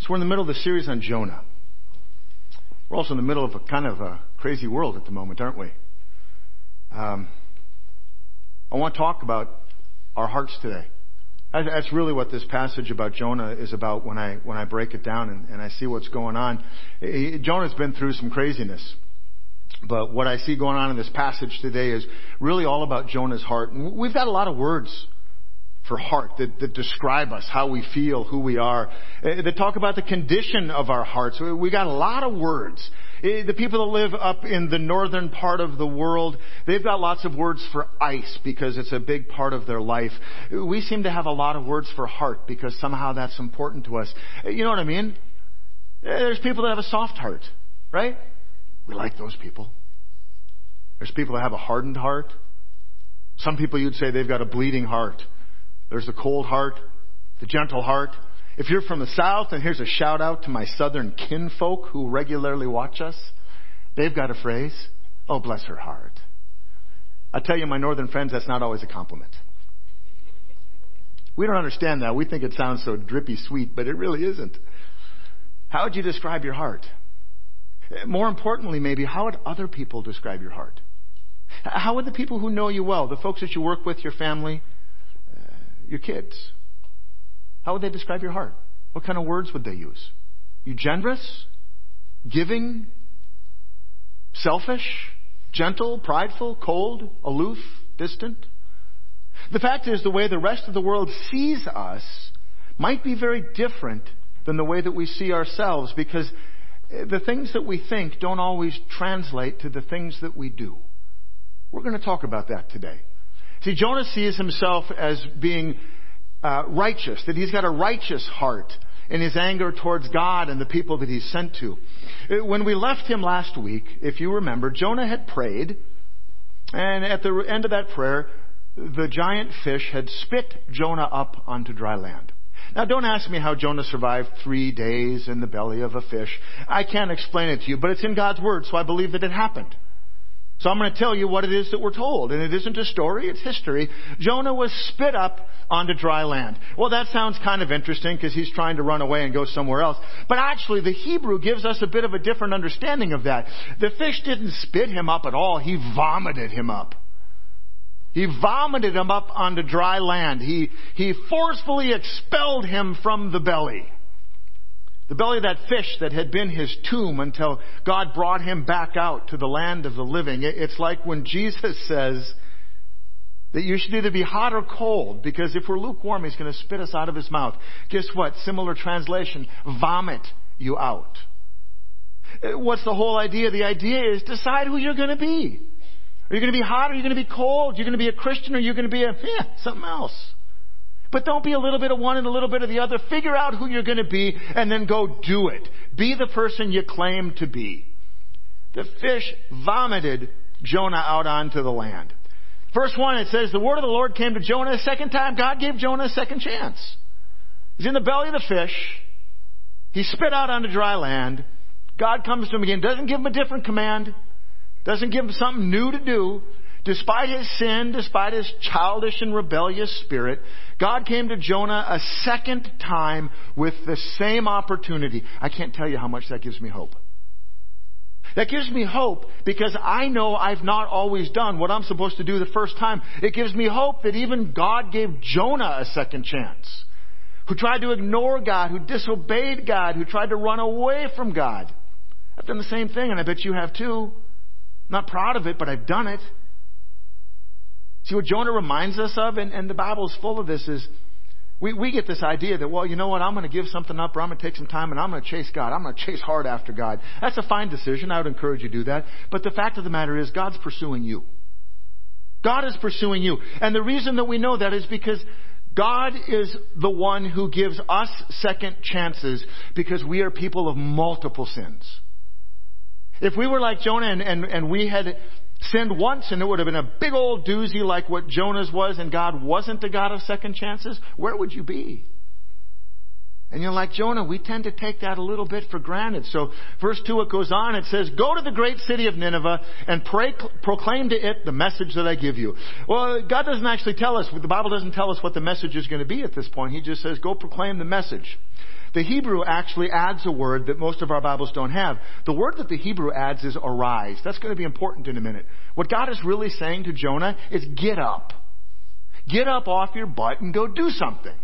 So we're in the middle of the series on Jonah. We're also in the middle of a kind of a crazy world at the moment, aren't we? Um, I want to talk about our hearts today. That's really what this passage about Jonah is about when I, when I break it down and, and I see what's going on. Jonah's been through some craziness. But what I see going on in this passage today is really all about Jonah's heart. And we've got a lot of words for heart that, that describe us, how we feel, who we are, uh, that talk about the condition of our hearts. We got a lot of words. Uh, the people that live up in the northern part of the world, they've got lots of words for ice because it's a big part of their life. We seem to have a lot of words for heart because somehow that's important to us. Uh, you know what I mean? There's people that have a soft heart, right? We like those people. There's people that have a hardened heart. Some people you'd say they've got a bleeding heart. There's the cold heart, the gentle heart. If you're from the South, and here's a shout out to my Southern kinfolk who regularly watch us, they've got a phrase, oh, bless her heart. I tell you, my Northern friends, that's not always a compliment. We don't understand that. We think it sounds so drippy sweet, but it really isn't. How would you describe your heart? Eh, more importantly, maybe, how would other people describe your heart? How would the people who know you well, the folks that you work with, your family, your kids? How would they describe your heart? What kind of words would they use? You generous? Giving? Selfish? Gentle? Prideful? Cold? Aloof? Distant? The fact is, the way the rest of the world sees us might be very different than the way that we see ourselves because eh, the things that we think don't always translate to the things that we do. We're going to talk about that today. See, Jonah sees himself as being uh, righteous, that he's got a righteous heart in his anger towards God and the people that he's sent to. Uh, when we left him last week, if you remember, Jonah had prayed, and at the end of that prayer, the giant fish had spit Jonah up onto dry land. Now don't ask me how Jonah survived three days in the belly of a fish. I can't explain it to you, but it's in God's Word, so I believe that it happened. So I'm going to tell you what it is that we're told. And it isn't a story, it's history. Jonah was spit up onto dry land. Well, that sounds kind of interesting because he's trying to run away and go somewhere else. But actually, the Hebrew gives us a bit of a different understanding of that. The fish didn't spit him up at all, he vomited him up. He vomited him up onto dry land. He, he forcefully expelled him from the belly. The belly of that fish that had been his tomb until God brought him back out to the land of the living. It's like when Jesus says that you should either be hot or cold, because if we're lukewarm, he's going to spit us out of his mouth. Guess what? Similar translation, vomit you out. Uh, what's the whole idea? The idea is decide who you're going to be. Are you going to be hot or are you going to be cold? You're going to be a Christian or you're going to be a, yeah, something else. But don't be a little bit of one and a little bit of the other. Figure out who you're going to be and then go do it. Be the person you claim to be. The fish vomited Jonah out onto the land. Verse 1, it says, The word of the Lord came to Jonah a second time. God gave Jonah a second chance. He's in the belly of the fish. He spit out onto dry land. God comes to him again. Doesn't give him a different command. Doesn't give him something new to do. Despite his sin, despite his childish and rebellious spirit, God came to Jonah a second time with the same opportunity. I can't tell you how much that gives me hope. That gives me hope because I know I've not always done what I'm supposed to do the first time. It gives me hope that even God gave Jonah a second chance. Who tried to ignore God, who disobeyed God, who tried to run away from God. I've done the same thing and I bet you have too. I'm not proud of it, but I've done it. See what Jonah reminds us of, and, and the Bible is full of this, is we, we get this idea that, well, you know what, I'm going to give something up or I'm going to take some time and I'm going to chase God. I'm going to chase hard after God. That's a fine decision. I would encourage you to do that. But the fact of the matter is, God's pursuing you. God is pursuing you. And the reason that we know that is because God is the one who gives us second chances because we are people of multiple sins. If we were like Jonah and, and, and we had sinned once and it would have been a big old doozy like what Jonah's was and God wasn't the God of second chances, where would you be? And you're like Jonah, we tend to take that a little bit for granted. So verse 2 it goes on, it says, Go to the great city of Nineveh and pray, proclaim to it the message that I give you. Well, God doesn't actually tell us, the Bible doesn't tell us what the message is going to be at this point. He just says, Go proclaim the message. The Hebrew actually adds a word that most of our Bibles don't have. The word that the Hebrew adds is arise. That's going to be important in a minute. What God is really saying to Jonah is get up. Get up off your butt and go do something.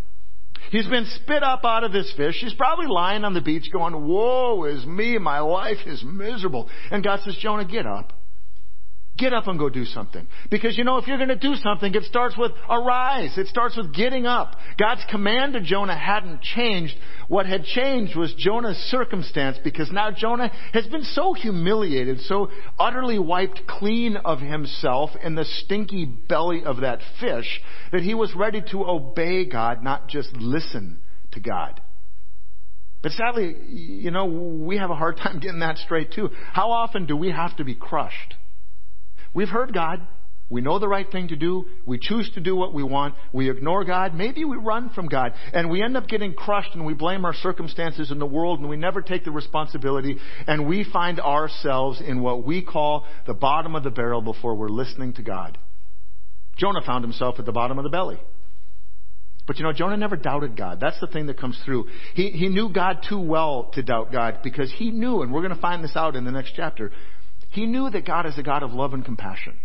He's been spit up out of this fish. He's probably lying on the beach going, Woe is me, my life is miserable. And God says, Jonah, get up. Get up and go do something. Because you know, if you're going to do something, it starts with arise. It starts with getting up. God's command to Jonah hadn't changed. What had changed was Jonah's circumstance because now Jonah has been so humiliated, so utterly wiped clean of himself in the stinky belly of that fish that he was ready to obey God, not just listen to God. But sadly, you know, we have a hard time getting that straight too. How often do we have to be crushed? We've heard God. We know the right thing to do. We choose to do what we want. We ignore God. Maybe we run from God. And we end up getting crushed and we blame our circumstances in the world and we never take the responsibility. And we find ourselves in what we call the bottom of the barrel before we're listening to God. Jonah found himself at the bottom of the belly. But you know, Jonah never doubted God. That's the thing that comes through. He, he knew God too well to doubt God because he knew, and we're going to find this out in the next chapter, he knew that God is a God of love and compassion.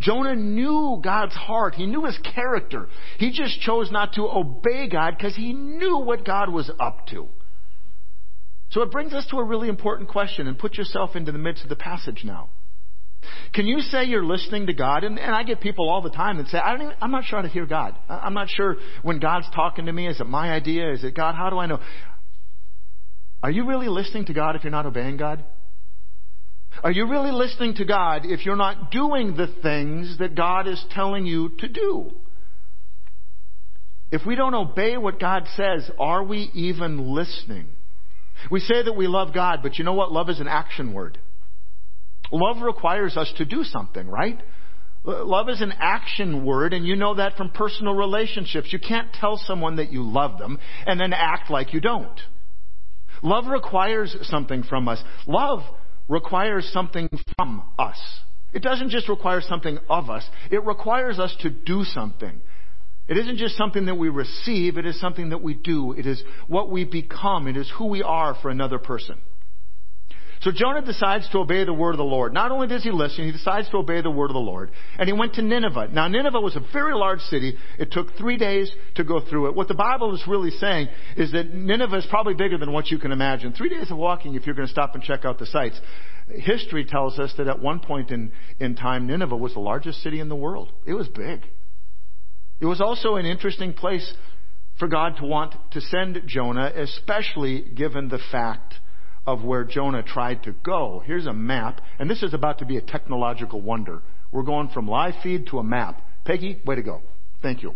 Jonah knew God's heart. He knew his character. He just chose not to obey God because he knew what God was up to. So it brings us to a really important question and put yourself into the midst of the passage now. Can you say you're listening to God? And, and I get people all the time that say, I don't even, I'm not sure how to hear God. I'm not sure when God's talking to me. Is it my idea? Is it God? How do I know? Are you really listening to God if you're not obeying God? Are you really listening to God if you're not doing the things that God is telling you to do? If we don't obey what God says, are we even listening? We say that we love God, but you know what? Love is an action word. Love requires us to do something, right? Love is an action word, and you know that from personal relationships. You can't tell someone that you love them and then act like you don't. Love requires something from us. Love requires something from us. It doesn't just require something of us, it requires us to do something. It isn't just something that we receive, it is something that we do. It is what we become, it is who we are for another person. So Jonah decides to obey the word of the Lord. Not only does he listen, he decides to obey the word of the Lord. And he went to Nineveh. Now Nineveh was a very large city. It took three days to go through it. What the Bible is really saying is that Nineveh is probably bigger than what you can imagine. Three days of walking if you're going to stop and check out the sites. History tells us that at one point in, in time, Nineveh was the largest city in the world. It was big. It was also an interesting place for God to want to send Jonah, especially given the fact of where Jonah tried to go. Here's a map, and this is about to be a technological wonder. We're going from live feed to a map. Peggy, way to go. Thank you.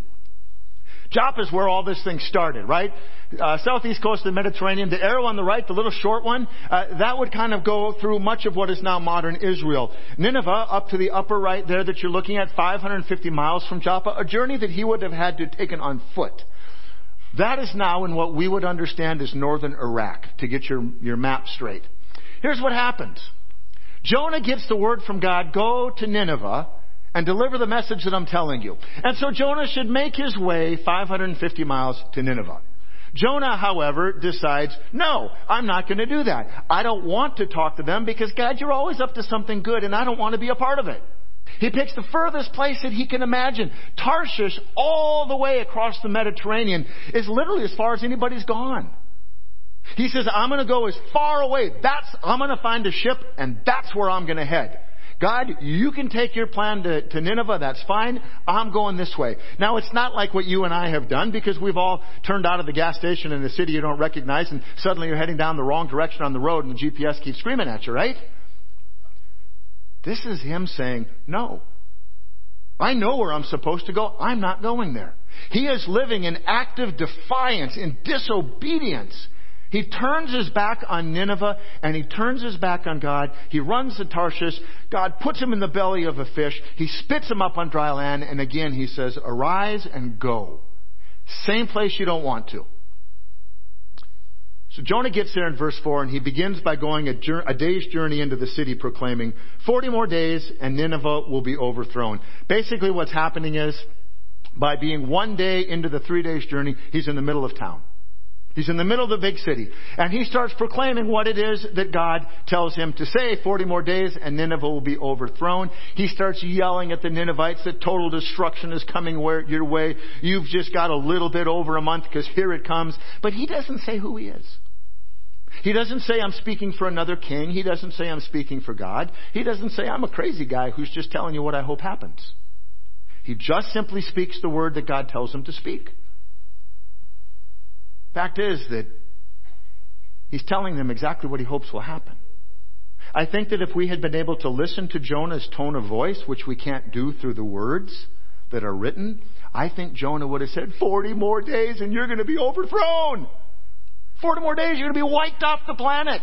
Joppa is where all this thing started, right? Uh, southeast coast of the Mediterranean. The arrow on the right, the little short one, uh, that would kind of go through much of what is now modern Israel. Nineveh, up to the upper right there that you're looking at, 550 miles from Joppa, a journey that he would have had to have taken on foot. That is now in what we would understand as northern Iraq, to get your, your map straight. Here's what happens. Jonah gets the word from God, go to Nineveh and deliver the message that I'm telling you. And so Jonah should make his way 550 miles to Nineveh. Jonah, however, decides, no, I'm not going to do that. I don't want to talk to them because God, you're always up to something good and I don't want to be a part of it. He picks the furthest place that he can imagine. Tarshish, all the way across the Mediterranean, is literally as far as anybody's gone. He says, I'm going to go as far away. That's, I'm going to find a ship and that's where I'm going to head. God, you can take your plan to, to Nineveh, that's fine. I'm going this way. Now, it's not like what you and I have done because we've all turned out of the gas station in a city you don't recognize and suddenly you're heading down the wrong direction on the road and the GPS keeps screaming at you, right? This is him saying, no. I know where I'm supposed to go. I'm not going there. He is living in active defiance, in disobedience. He turns his back on Nineveh and he turns his back on God. He runs to Tarshish. God puts him in the belly of a fish. He spits him up on dry land. And again, he says, arise and go. Same place you don't want to. So Jonah gets there in verse 4 and he begins by going a, journey, a, day's journey into the city proclaiming, 40 more days and Nineveh will be overthrown. Basically what's happening is, by being one day into the three days journey, he's in the middle of town. He's in the middle of the big city. And he starts proclaiming what it is that God tells him to say. 40 more days and Nineveh will be overthrown. He starts yelling at the Ninevites that total destruction is coming your way. You've just got a little bit over a month because here it comes. But he doesn't say who he is. He doesn't say I'm speaking for another king. He doesn't say I'm speaking for God. He doesn't say I'm a crazy guy who's just telling you what I hope happens. He just simply speaks the word that God tells him to speak. Fact is that he's telling them exactly what he hopes will happen. I think that if we had been able to listen to Jonah's tone of voice, which we can't do through the words that are written, I think Jonah would have said, 40 more days and you're going to be overthrown. 40 more days, you're going to be wiped off the planet.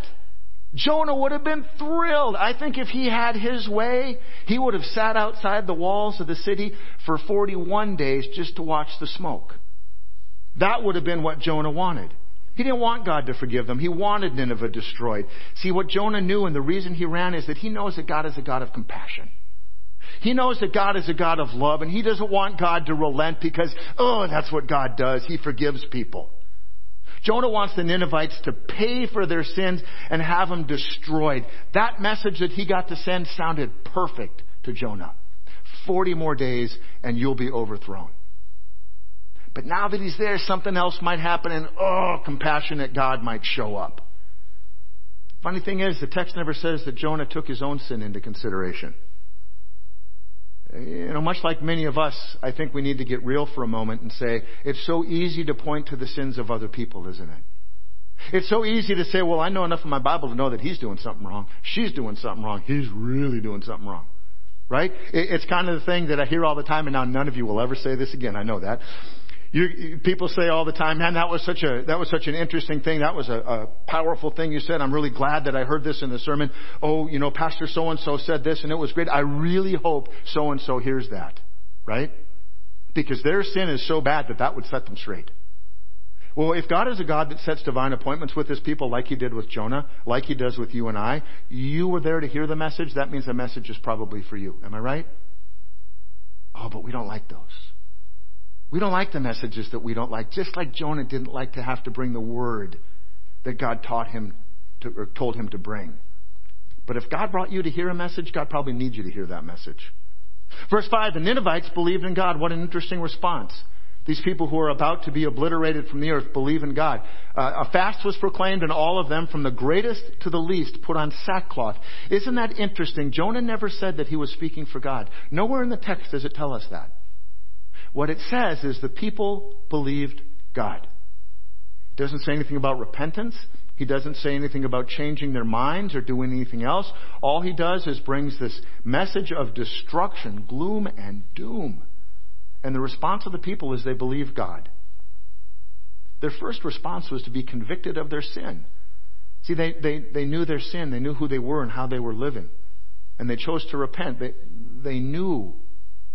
Jonah would have been thrilled. I think if he had his way, he would have sat outside the walls of the city for 41 days just to watch the smoke. That would have been what Jonah wanted. He didn't want God to forgive them. He wanted Nineveh destroyed. See, what Jonah knew and the reason he ran is that he knows that God is a God of compassion. He knows that God is a God of love and he doesn't want God to relent because, oh, that's what God does. He forgives people. Jonah wants the Ninevites to pay for their sins and have them destroyed. That message that he got to send sounded perfect to Jonah. 40 more days and you'll be overthrown. But now that he's there, something else might happen and, oh, compassionate God might show up. Funny thing is, the text never says that Jonah took his own sin into consideration. You know, much like many of us, I think we need to get real for a moment and say, it's so easy to point to the sins of other people, isn't it? It's so easy to say, well, I know enough of my Bible to know that he's doing something wrong. She's doing something wrong. He's really doing something wrong. Right? It's kind of the thing that I hear all the time, and now none of you will ever say this again. I know that. You, people say all the time, man, that was such a, that was such an interesting thing. That was a, a powerful thing you said. I'm really glad that I heard this in the sermon. Oh, you know, Pastor so and so said this and it was great. I really hope so and so hears that. Right? Because their sin is so bad that that would set them straight. Well, if God is a God that sets divine appointments with his people like he did with Jonah, like he does with you and I, you were there to hear the message, that means the message is probably for you. Am I right? Oh, but we don't like those. We don't like the messages that we don't like, just like Jonah didn't like to have to bring the word that God taught him to, or told him to bring. But if God brought you to hear a message, God probably needs you to hear that message. Verse 5, the Ninevites believed in God. What an interesting response. These people who are about to be obliterated from the earth believe in God. Uh, a fast was proclaimed, and all of them, from the greatest to the least, put on sackcloth. Isn't that interesting? Jonah never said that he was speaking for God. Nowhere in the text does it tell us that. What it says is the people believed God. It doesn't say anything about repentance. He doesn't say anything about changing their minds or doing anything else. All he does is brings this message of destruction, gloom, and doom. And the response of the people is they believe God. Their first response was to be convicted of their sin. See, they, they, they knew their sin. They knew who they were and how they were living. And they chose to repent. They, they knew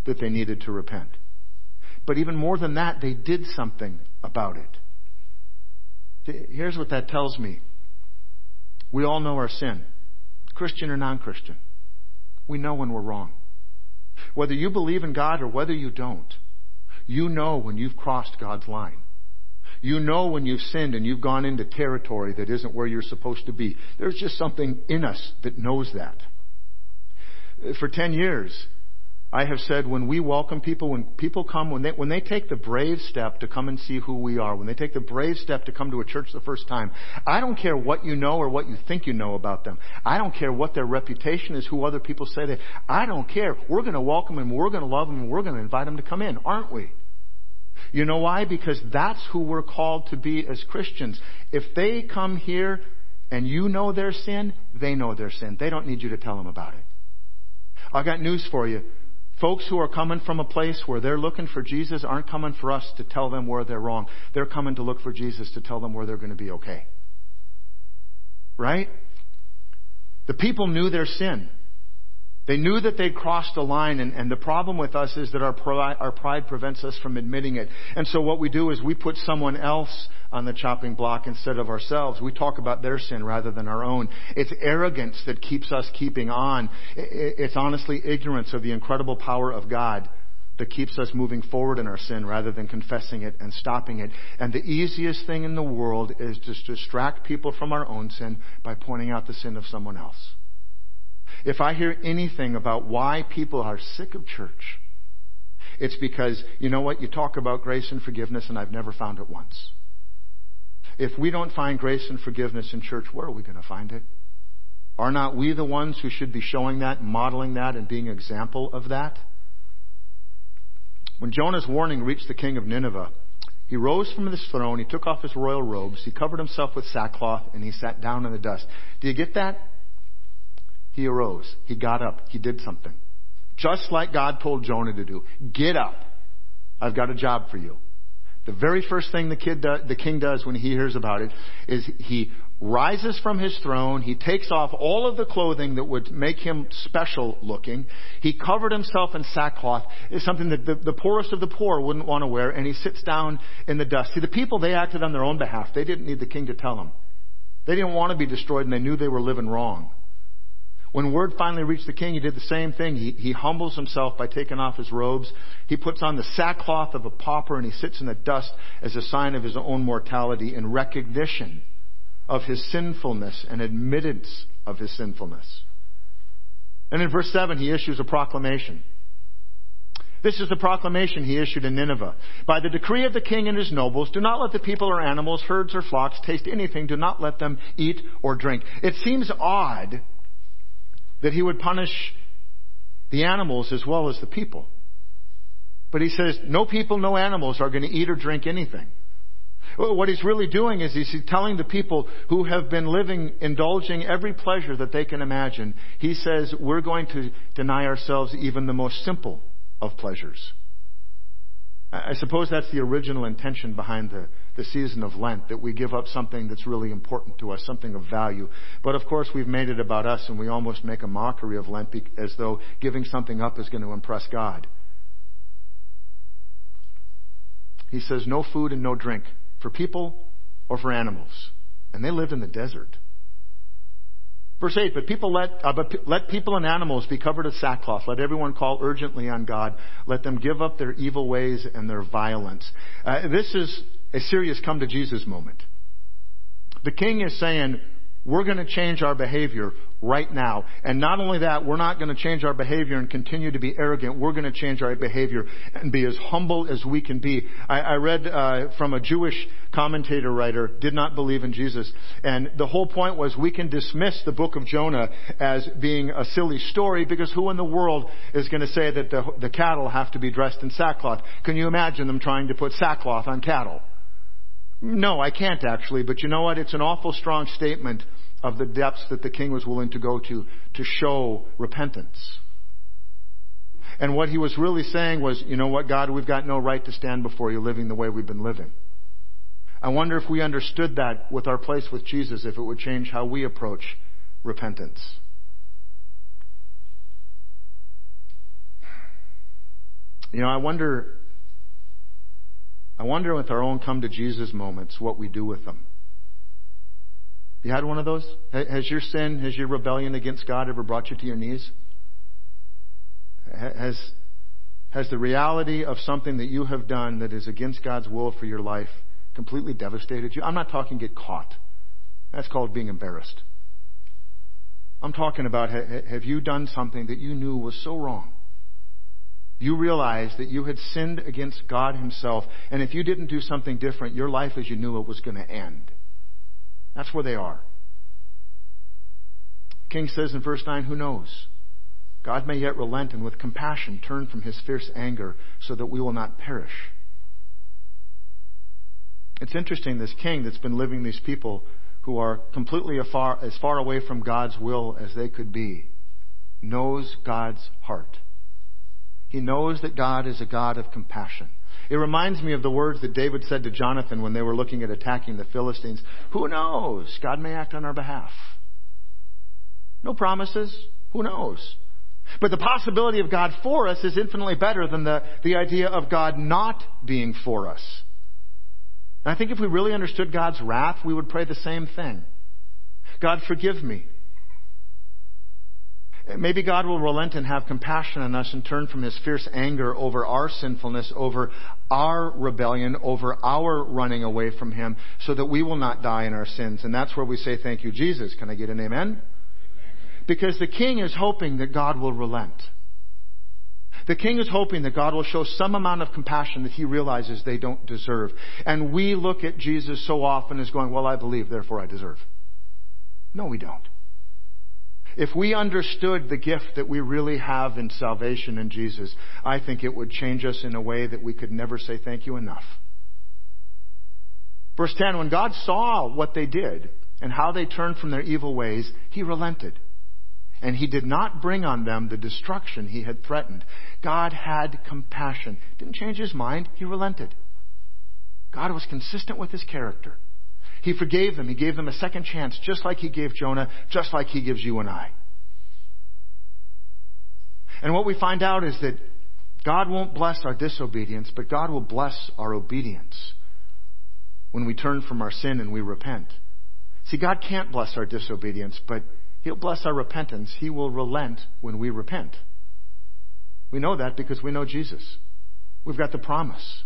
that they needed to repent. But even more than that, they did something about it. Here's what that tells me. We all know our sin, Christian or non Christian. We know when we're wrong. Whether you believe in God or whether you don't, you know when you've crossed God's line. You know when you've sinned and you've gone into territory that isn't where you're supposed to be. There's just something in us that knows that. For 10 years, I have said when we welcome people, when people come, when they, when they take the brave step to come and see who we are, when they take the brave step to come to a church the first time, I don't care what you know or what you think you know about them. I don't care what their reputation is, who other people say they, I don't care. We're going to welcome them, we're going to love them, and we're going to invite them to come in, aren't we? You know why? Because that's who we're called to be as Christians. If they come here and you know their sin, they know their sin. They don't need you to tell them about it. I got news for you. Folks who are coming from a place where they're looking for Jesus aren't coming for us to tell them where they're wrong. They're coming to look for Jesus to tell them where they're going to be okay. Right? The people knew their sin. They knew that they'd crossed a line, and, and the problem with us is that our pride, our pride prevents us from admitting it. And so what we do is we put someone else on the chopping block instead of ourselves. We talk about their sin rather than our own. It's arrogance that keeps us keeping on. It's honestly ignorance of the incredible power of God that keeps us moving forward in our sin rather than confessing it and stopping it. And the easiest thing in the world is to distract people from our own sin by pointing out the sin of someone else. If I hear anything about why people are sick of church, it's because, you know what, you talk about grace and forgiveness and I've never found it once. If we don't find grace and forgiveness in church, where are we going to find it? Are not we the ones who should be showing that, modeling that, and being example of that? When Jonah's warning reached the king of Nineveh, he rose from his throne, he took off his royal robes, he covered himself with sackcloth, and he sat down in the dust. Do you get that? He arose. He got up. He did something. Just like God told Jonah to do. Get up. I've got a job for you. The very first thing the, kid do, the king does when he hears about it is he rises from his throne. He takes off all of the clothing that would make him special looking. He covered himself in sackcloth. It's something that the, the poorest of the poor wouldn't want to wear. And he sits down in the dust. See, the people, they acted on their own behalf. They didn't need the king to tell them. They didn't want to be destroyed and they knew they were living wrong. When word finally reached the king, he did the same thing. He, he humbles himself by taking off his robes. He puts on the sackcloth of a pauper and he sits in the dust as a sign of his own mortality in recognition of his sinfulness and admittance of his sinfulness. And in verse 7, he issues a proclamation. This is the proclamation he issued in Nineveh. By the decree of the king and his nobles, do not let the people or animals, herds or flocks taste anything. Do not let them eat or drink. It seems odd that he would punish the animals as well as the people. But he says, no people, no animals are going to eat or drink anything. What he's really doing is he's telling the people who have been living, indulging every pleasure that they can imagine, he says, we're going to deny ourselves even the most simple of pleasures. I suppose that's the original intention behind the, the season of Lent, that we give up something that's really important to us, something of value. But of course, we've made it about us, and we almost make a mockery of Lent as though giving something up is going to impress God. He says, no food and no drink for people or for animals. And they lived in the desert. Verse 8, but people let, uh, but let people and animals be covered with sackcloth. Let everyone call urgently on God. Let them give up their evil ways and their violence. Uh, this is a serious come to Jesus moment. The king is saying, we're going to change our behavior right now. And not only that, we're not going to change our behavior and continue to be arrogant. We're going to change our behavior and be as humble as we can be. I, I read uh, from a Jewish commentator writer, did not believe in Jesus. And the whole point was we can dismiss the book of Jonah as being a silly story because who in the world is going to say that the, the cattle have to be dressed in sackcloth? Can you imagine them trying to put sackcloth on cattle? No, I can't actually, but you know what? It's an awful strong statement of the depths that the king was willing to go to to show repentance. And what he was really saying was, you know what, God, we've got no right to stand before you living the way we've been living. I wonder if we understood that with our place with Jesus, if it would change how we approach repentance. You know, I wonder I wonder with our own come to Jesus moments what we do with them. You had one of those? Has your sin, has your rebellion against God ever brought you to your knees? Has, has the reality of something that you have done that is against God's will for your life completely devastated you? I'm not talking get caught. That's called being embarrassed. I'm talking about have you done something that you knew was so wrong? You realized that you had sinned against God Himself, and if you didn't do something different, your life as you knew it was going to end. That's where they are. King says in verse 9, Who knows? God may yet relent and with compassion turn from his fierce anger so that we will not perish. It's interesting, this king that's been living these people who are completely afar, as far away from God's will as they could be, knows God's heart. He knows that God is a God of compassion. It reminds me of the words that David said to Jonathan when they were looking at attacking the Philistines. Who knows? God may act on our behalf. No promises. Who knows? But the possibility of God for us is infinitely better than the, the idea of God not being for us. And I think if we really understood God's wrath, we would pray the same thing. God, forgive me. Maybe God will relent and have compassion on us and turn from his fierce anger over our sinfulness, over our rebellion, over our running away from him, so that we will not die in our sins. And that's where we say, Thank you, Jesus. Can I get an amen? Because the king is hoping that God will relent. The king is hoping that God will show some amount of compassion that he realizes they don't deserve. And we look at Jesus so often as going, Well, I believe, therefore I deserve. No, we don't. If we understood the gift that we really have in salvation in Jesus, I think it would change us in a way that we could never say thank you enough. Verse 10 When God saw what they did and how they turned from their evil ways, he relented. And he did not bring on them the destruction he had threatened. God had compassion. Didn't change his mind, he relented. God was consistent with his character. He forgave them. He gave them a second chance, just like He gave Jonah, just like He gives you and I. And what we find out is that God won't bless our disobedience, but God will bless our obedience when we turn from our sin and we repent. See, God can't bless our disobedience, but He'll bless our repentance. He will relent when we repent. We know that because we know Jesus. We've got the promise.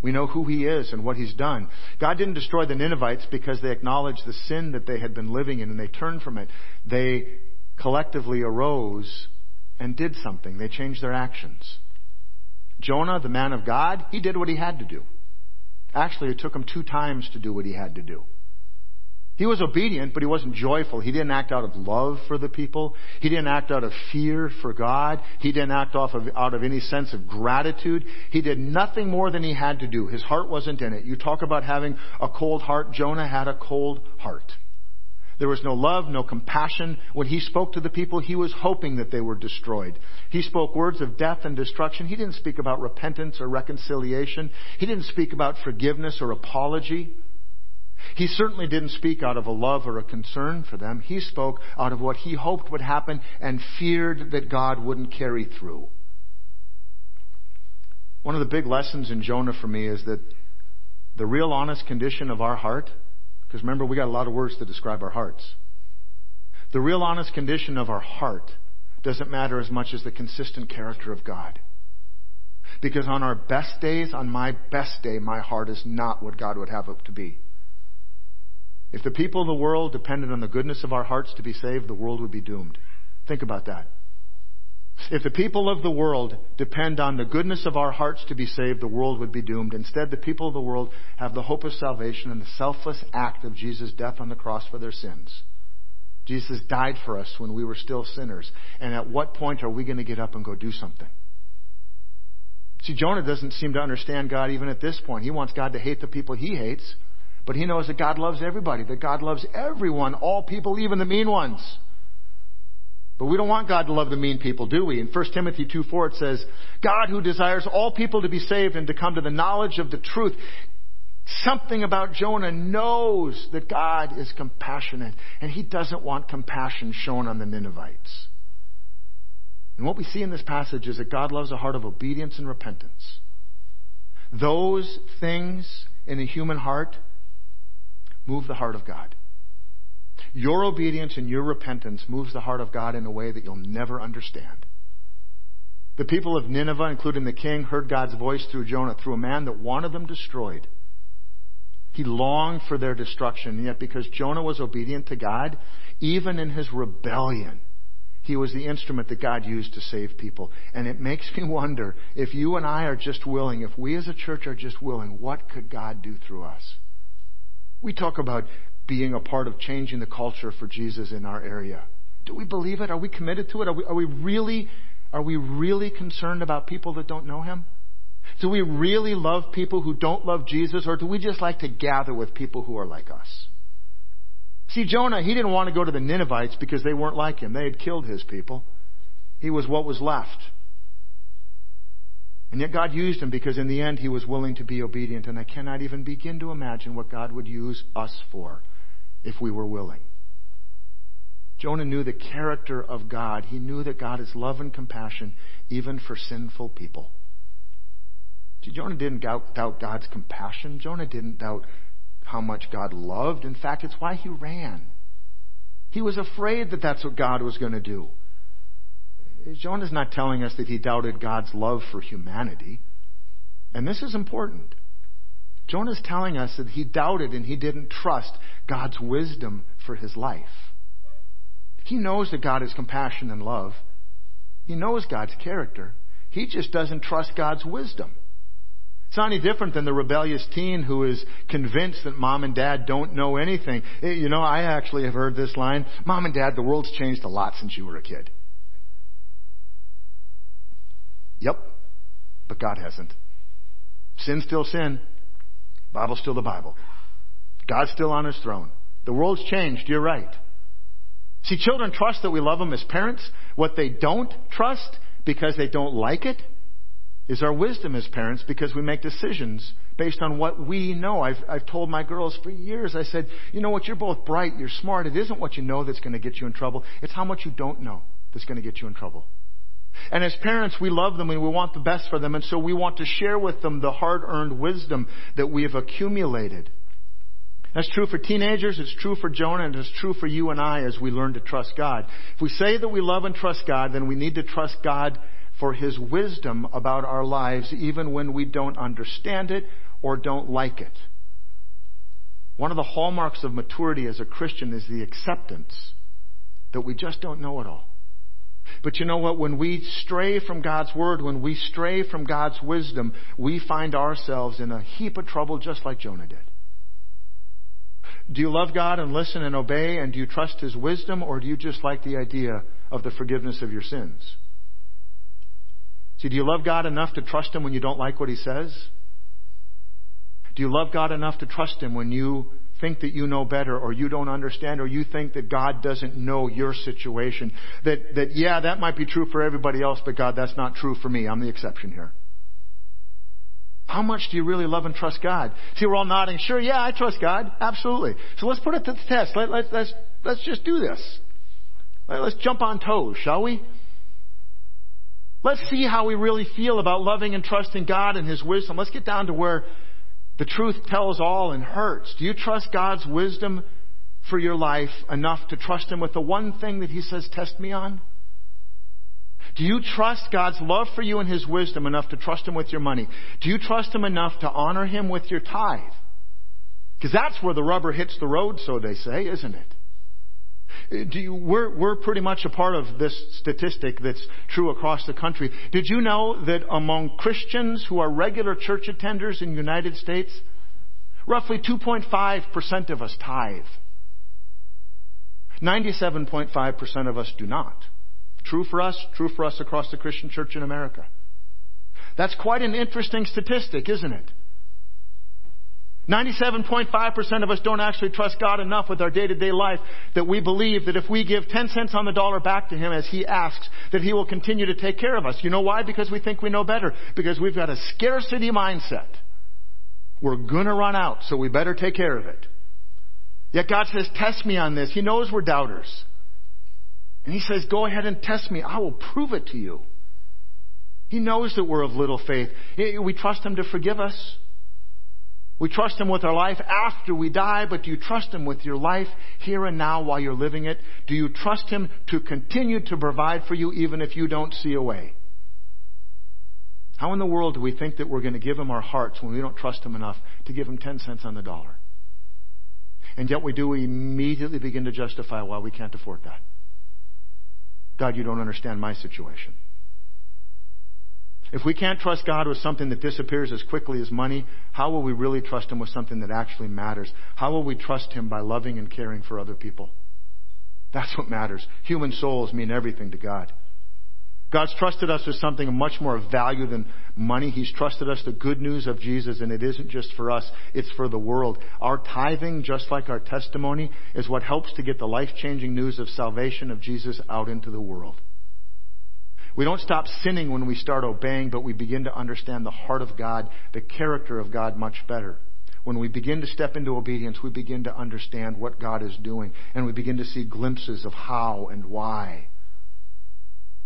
We know who he is and what he's done. God didn't destroy the Ninevites because they acknowledged the sin that they had been living in and they turned from it. They collectively arose and did something. They changed their actions. Jonah, the man of God, he did what he had to do. Actually, it took him two times to do what he had to do. He was obedient, but he wasn't joyful. He didn't act out of love for the people. He didn't act out of fear for God. He didn't act off of, out of any sense of gratitude. He did nothing more than he had to do. His heart wasn't in it. You talk about having a cold heart. Jonah had a cold heart. There was no love, no compassion. When he spoke to the people, he was hoping that they were destroyed. He spoke words of death and destruction. He didn't speak about repentance or reconciliation. He didn't speak about forgiveness or apology. He certainly didn't speak out of a love or a concern for them. He spoke out of what he hoped would happen and feared that God wouldn't carry through. One of the big lessons in Jonah for me is that the real honest condition of our heart, because remember, we got a lot of words to describe our hearts. The real honest condition of our heart doesn't matter as much as the consistent character of God. Because on our best days, on my best day, my heart is not what God would have it to be. If the people of the world depended on the goodness of our hearts to be saved, the world would be doomed. Think about that. If the people of the world depend on the goodness of our hearts to be saved, the world would be doomed. Instead, the people of the world have the hope of salvation in the selfless act of Jesus' death on the cross for their sins. Jesus died for us when we were still sinners. And at what point are we going to get up and go do something? See, Jonah doesn't seem to understand God even at this point. He wants God to hate the people he hates but he knows that God loves everybody, that God loves everyone, all people, even the mean ones. But we don't want God to love the mean people, do we? In 1 Timothy 2 4 it says, God who desires all people to be saved and to come to the knowledge of the truth. Something about Jonah knows that God is compassionate, and he doesn't want compassion shown on the Ninevites. And what we see in this passage is that God loves a heart of obedience and repentance. Those things in a human heart move the heart of God. Your obedience and your repentance moves the heart of God in a way that you'll never understand. The people of Nineveh, including the king, heard God's voice through Jonah, through a man that wanted them destroyed. He longed for their destruction, and yet because Jonah was obedient to God, even in his rebellion, he was the instrument that God used to save people. And it makes me wonder if you and I are just willing, if we as a church are just willing, what could God do through us? We talk about being a part of changing the culture for Jesus in our area. Do we believe it? Are we committed to it? Are we, are we really are we really concerned about people that don't know him? Do we really love people who don't love Jesus or do we just like to gather with people who are like us? See, Jonah, he didn't want to go to the Ninevites because they weren't like him. They had killed his people. He was what was left. And yet God used him because in the end he was willing to be obedient. And I cannot even begin to imagine what God would use us for if we were willing. Jonah knew the character of God. He knew that God is love and compassion even for sinful people. See, Jonah didn't doubt, doubt God's compassion. Jonah didn't doubt how much God loved. In fact, it's why he ran. He was afraid that that's what God was going to do. Jonah's not telling us that he doubted God's love for humanity. And this is important. Jonah's telling us that he doubted and he didn't trust God's wisdom for his life. He knows that God is compassion and love. He knows God's character. He just doesn't trust God's wisdom. It's not any different than the rebellious teen who is convinced that mom and dad don't know anything. Eh, you know, I actually have heard this line Mom and dad, the world's changed a lot since you were a kid. Yep, but God hasn't. Sin's still sin. Bible's still the Bible. God's still on his throne. The world's changed, you're right. See, children trust that we love them as parents. What they don't trust because they don't like it is our wisdom as parents because we make decisions based on what we know. I've, I've told my girls for years, I said, you know what, you're both bright, you're smart. It isn't what you know that's going to get you in trouble. It's how much you don't know that's going to get you in trouble. And as parents, we love them and we want the best for them, and so we want to share with them the hard earned wisdom that we have accumulated. That's true for teenagers, it's true for Jonah, and it's true for you and I as we learn to trust God. If we say that we love and trust God, then we need to trust God for His wisdom about our lives, even when we don't understand it or don't like it. One of the hallmarks of maturity as a Christian is the acceptance that we just don't know it all. But you know what? When we stray from God's Word, when we stray from God's wisdom, we find ourselves in a heap of trouble just like Jonah did. Do you love God and listen and obey and do you trust His wisdom or do you just like the idea of the forgiveness of your sins? See, do you love God enough to trust Him when you don't like what He says? Do you love God enough to trust Him when you think that you know better or you don't understand or you think that God doesn't know your situation? That, that yeah, that might be true for everybody else, but God, that's not true for me. I'm the exception here. How much do you really love and trust God? See, we're all nodding. Sure, yeah, I trust God. Absolutely. So let's put it to the test. Let, let, let's, let's just do this. Let, let's jump on toes, shall we? Let's see how we really feel about loving and trusting God and His wisdom. Let's get down to where the truth tells all and hurts. Do you trust God's wisdom for your life enough to trust Him with the one thing that He says, test me on? Do you trust God's love for you and His wisdom enough to trust Him with your money? Do you trust Him enough to honor Him with your tithe? Because that's where the rubber hits the road, so they say, isn't it? Uh, you, we're, we're pretty much a part of this statistic that's true across the country. Did you know that among Christians who are regular church attenders in the United States, roughly 2.5% of us tithe? 97.5% of us do not. True for us, true for us across the Christian church in America. That's quite an interesting statistic, isn't it? 97.5% of us don't actually trust God enough with our day-to-day life that we believe that if we give 10 cents on the dollar back to Him as He asks, that He will continue to take care of us. You know why? Because we think we know better. Because we've got a scarcity mindset. We're gonna run out, so we better take care of it. Yet God says, test me on this. He knows we're doubters. And he says, Go ahead and test me. I will prove it to you. He knows that we're of little faith. We trust him to forgive us. We trust him with our life after we die, but do you trust him with your life here and now while you're living it? Do you trust him to continue to provide for you even if you don't see a way? How in the world do we think that we're going to give him our hearts when we don't trust him enough to give him 10 cents on the dollar? And yet we do we immediately begin to justify why we can't afford that. God, you don't understand my situation. If we can't trust God with something that disappears as quickly as money, how will we really trust Him with something that actually matters? How will we trust Him by loving and caring for other people? That's what matters. Human souls mean everything to God. God's trusted us with something much more value than money. He's trusted us the good news of Jesus, and it isn't just for us, it's for the world. Our tithing, just like our testimony, is what helps to get the life changing news of salvation of Jesus out into the world. We don't stop sinning when we start obeying, but we begin to understand the heart of God, the character of God much better. When we begin to step into obedience, we begin to understand what God is doing, and we begin to see glimpses of how and why.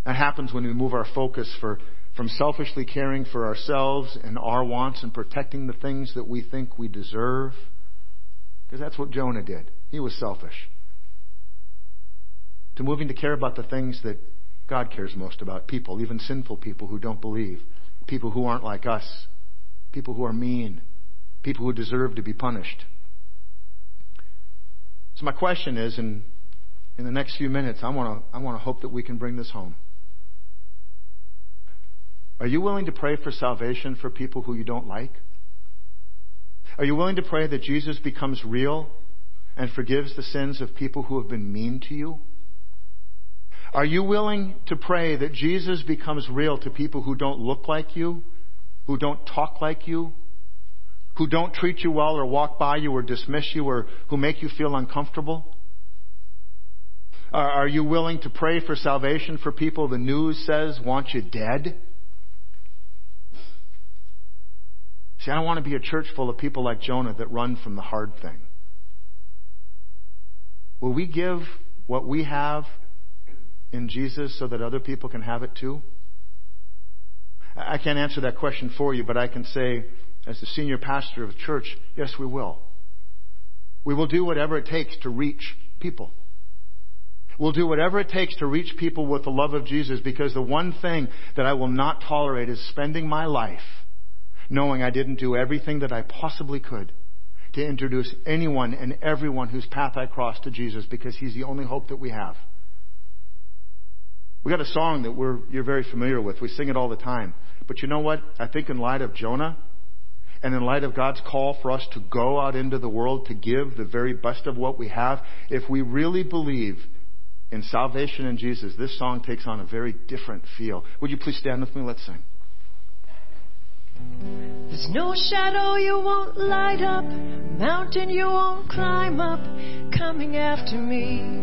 That happens when we move our focus for, from selfishly caring for ourselves and our wants and protecting the things that we think we deserve. Because that's what Jonah did. He was selfish. To moving to care about the things that God cares most about people, even sinful people who don't believe, people who aren't like us, people who are mean, people who deserve to be punished. So my question is, in, in the next few minutes, I want to I want to hope that we can bring this home. Are you willing to pray for salvation for people who you don't like? Are you willing to pray that Jesus becomes real and forgives the sins of people who have been mean to you? Are you willing to pray that Jesus becomes real to people who don't look like you, who don't talk like you, who don't treat you well or walk by you or dismiss you or who make you feel uncomfortable? Are you willing to pray for salvation for people the news says want you dead? See, I don't want to be a church full of people like Jonah that run from the hard thing. Will we give what we have in Jesus so that other people can have it too? I can't answer that question for you, but I can say, as the senior pastor of a church, yes, we will. We will do whatever it takes to reach people. We'll do whatever it takes to reach people with the love of Jesus because the one thing that I will not tolerate is spending my life knowing I didn't do everything that I possibly could to introduce anyone and everyone whose path I crossed to Jesus because He's the only hope that we have. We got a song that we're, you're very familiar with. We sing it all the time. But you know what? I think in light of Jonah, and in light of God's call for us to go out into the world to give the very best of what we have, if we really believe in salvation in Jesus, this song takes on a very different feel. Would you please stand with me? Let's sing. There's no shadow you won't light up, mountain you won't climb up, coming after me.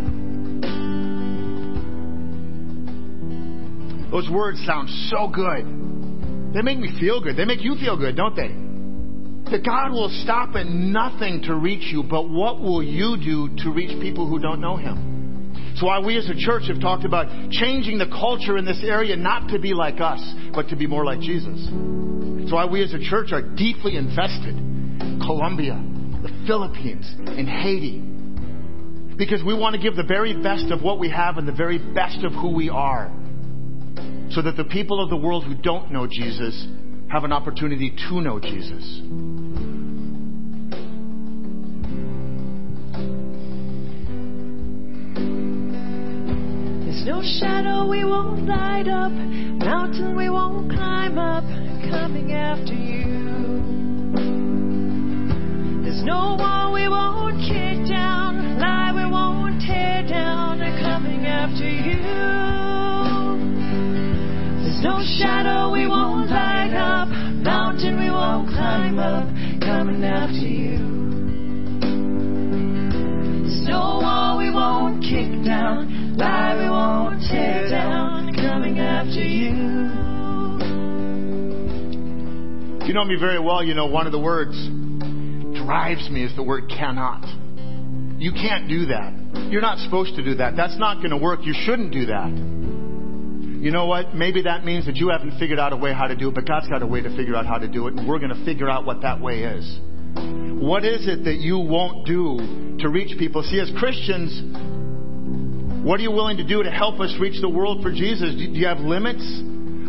Those words sound so good. They make me feel good. They make you feel good, don't they? That God will stop at nothing to reach you, but what will you do to reach people who don't know Him? It's why we as a church have talked about changing the culture in this area not to be like us, but to be more like Jesus. It's why we as a church are deeply invested in Colombia, the Philippines, in Haiti. Because we want to give the very best of what we have and the very best of who we are. So that the people of the world who don't know Jesus have an opportunity to know Jesus. There's no shadow we won't light up, mountain we won't climb up, coming after you. There's no wall we won't kick down, lie we won't tear down, coming after you. No shadow we won't light up, mountain we won't climb up, coming after you. No wall we won't kick down, lie we won't tear down, coming after you. If you know me very well, you know one of the words drives me is the word cannot. You can't do that. You're not supposed to do that. That's not going to work. You shouldn't do that. You know what? Maybe that means that you haven't figured out a way how to do it, but God's got a way to figure out how to do it, and we're going to figure out what that way is. What is it that you won't do to reach people? See, as Christians, what are you willing to do to help us reach the world for Jesus? Do you have limits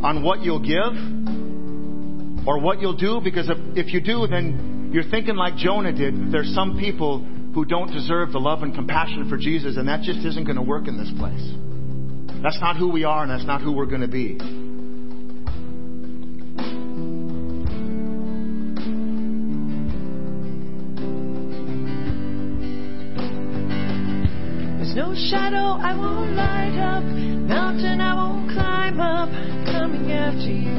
on what you'll give or what you'll do? Because if, if you do, then you're thinking like Jonah did. There's some people who don't deserve the love and compassion for Jesus, and that just isn't going to work in this place. That's not who we are, and that's not who we're going to be. There's no shadow I won't light up, mountain I won't climb up, coming after you.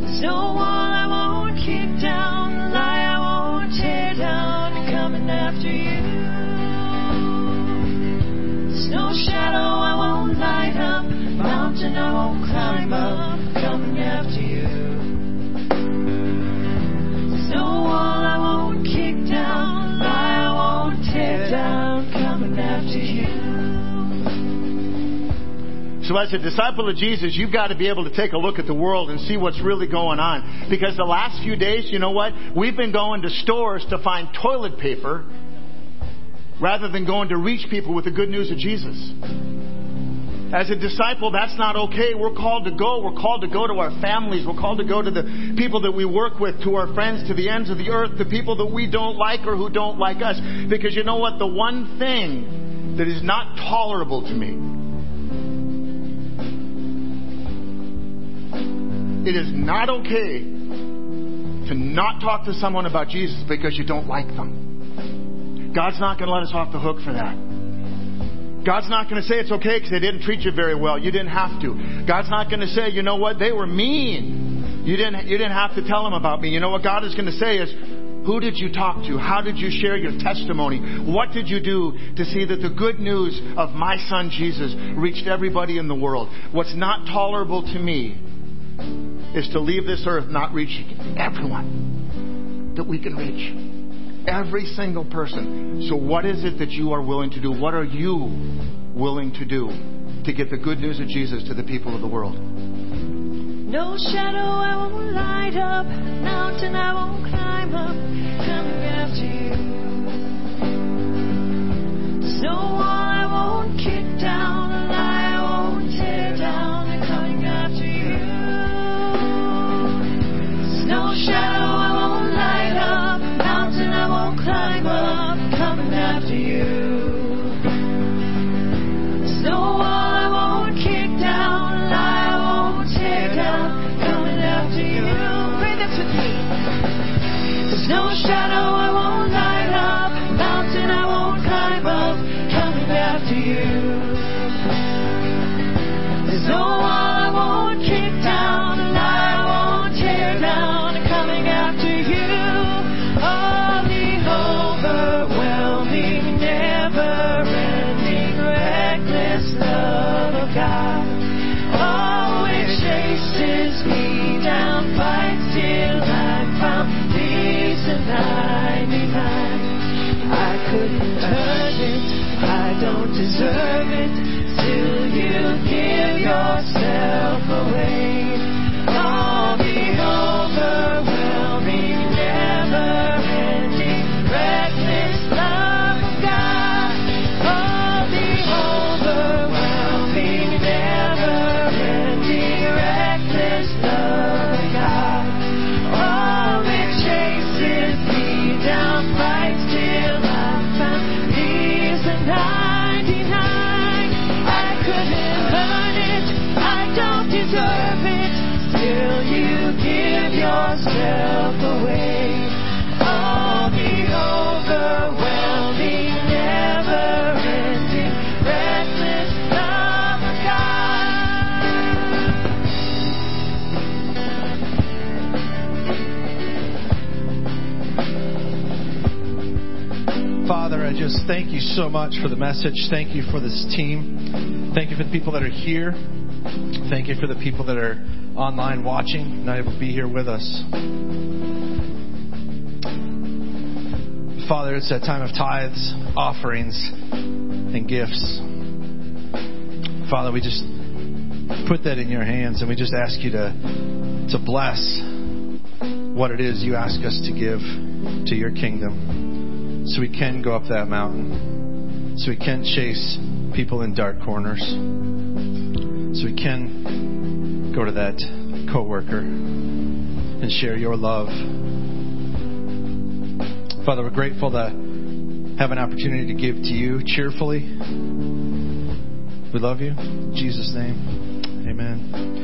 There's no wall I won't kick down, lie I won't tear down, coming after you. As a disciple of Jesus, you've got to be able to take a look at the world and see what's really going on. Because the last few days, you know what? We've been going to stores to find toilet paper rather than going to reach people with the good news of Jesus. As a disciple, that's not okay. We're called to go. We're called to go to our families. We're called to go to the people that we work with, to our friends, to the ends of the earth, to people that we don't like or who don't like us. Because you know what? The one thing that is not tolerable to me, it is not okay to not talk to someone about Jesus because you don't like them. God's not going to let us off the hook for that. God's not going to say it's okay because they didn't treat you very well. You didn't have to. God's not going to say, you know what, they were mean. You didn't, you didn't have to tell them about me. You know what God is going to say is, who did you talk to? How did you share your testimony? What did you do to see that the good news of my son Jesus reached everybody in the world? What's not tolerable to me is to leave this earth not reaching everyone that we can reach. Every single person. So, what is it that you are willing to do? What are you willing to do to get the good news of Jesus to the people of the world? No shadow I won't light up, mountain I won't climb up, coming after you. Snow wall I won't kick down, a lie I won't tear down, shadow I won't light up, mountain I won't climb up, coming after you. Snow wall I won't kick down, lie I won't tear down, coming after you. Pray this with me. There's no shadow I won't light up, mountain I won't climb up, coming after you. There's no Father, I just thank you so much for the message. Thank you for this team. Thank you for the people that are here. Thank you for the people that are online watching, not able to be here with us. Father, it's that time of tithes, offerings, and gifts. Father, we just put that in your hands and we just ask you to, to bless what it is you ask us to give to your kingdom so we can go up that mountain, so we can chase people in dark corners, so we can go to that coworker and share your love. Father, we're grateful to have an opportunity to give to you cheerfully. We love you. In Jesus' name, amen.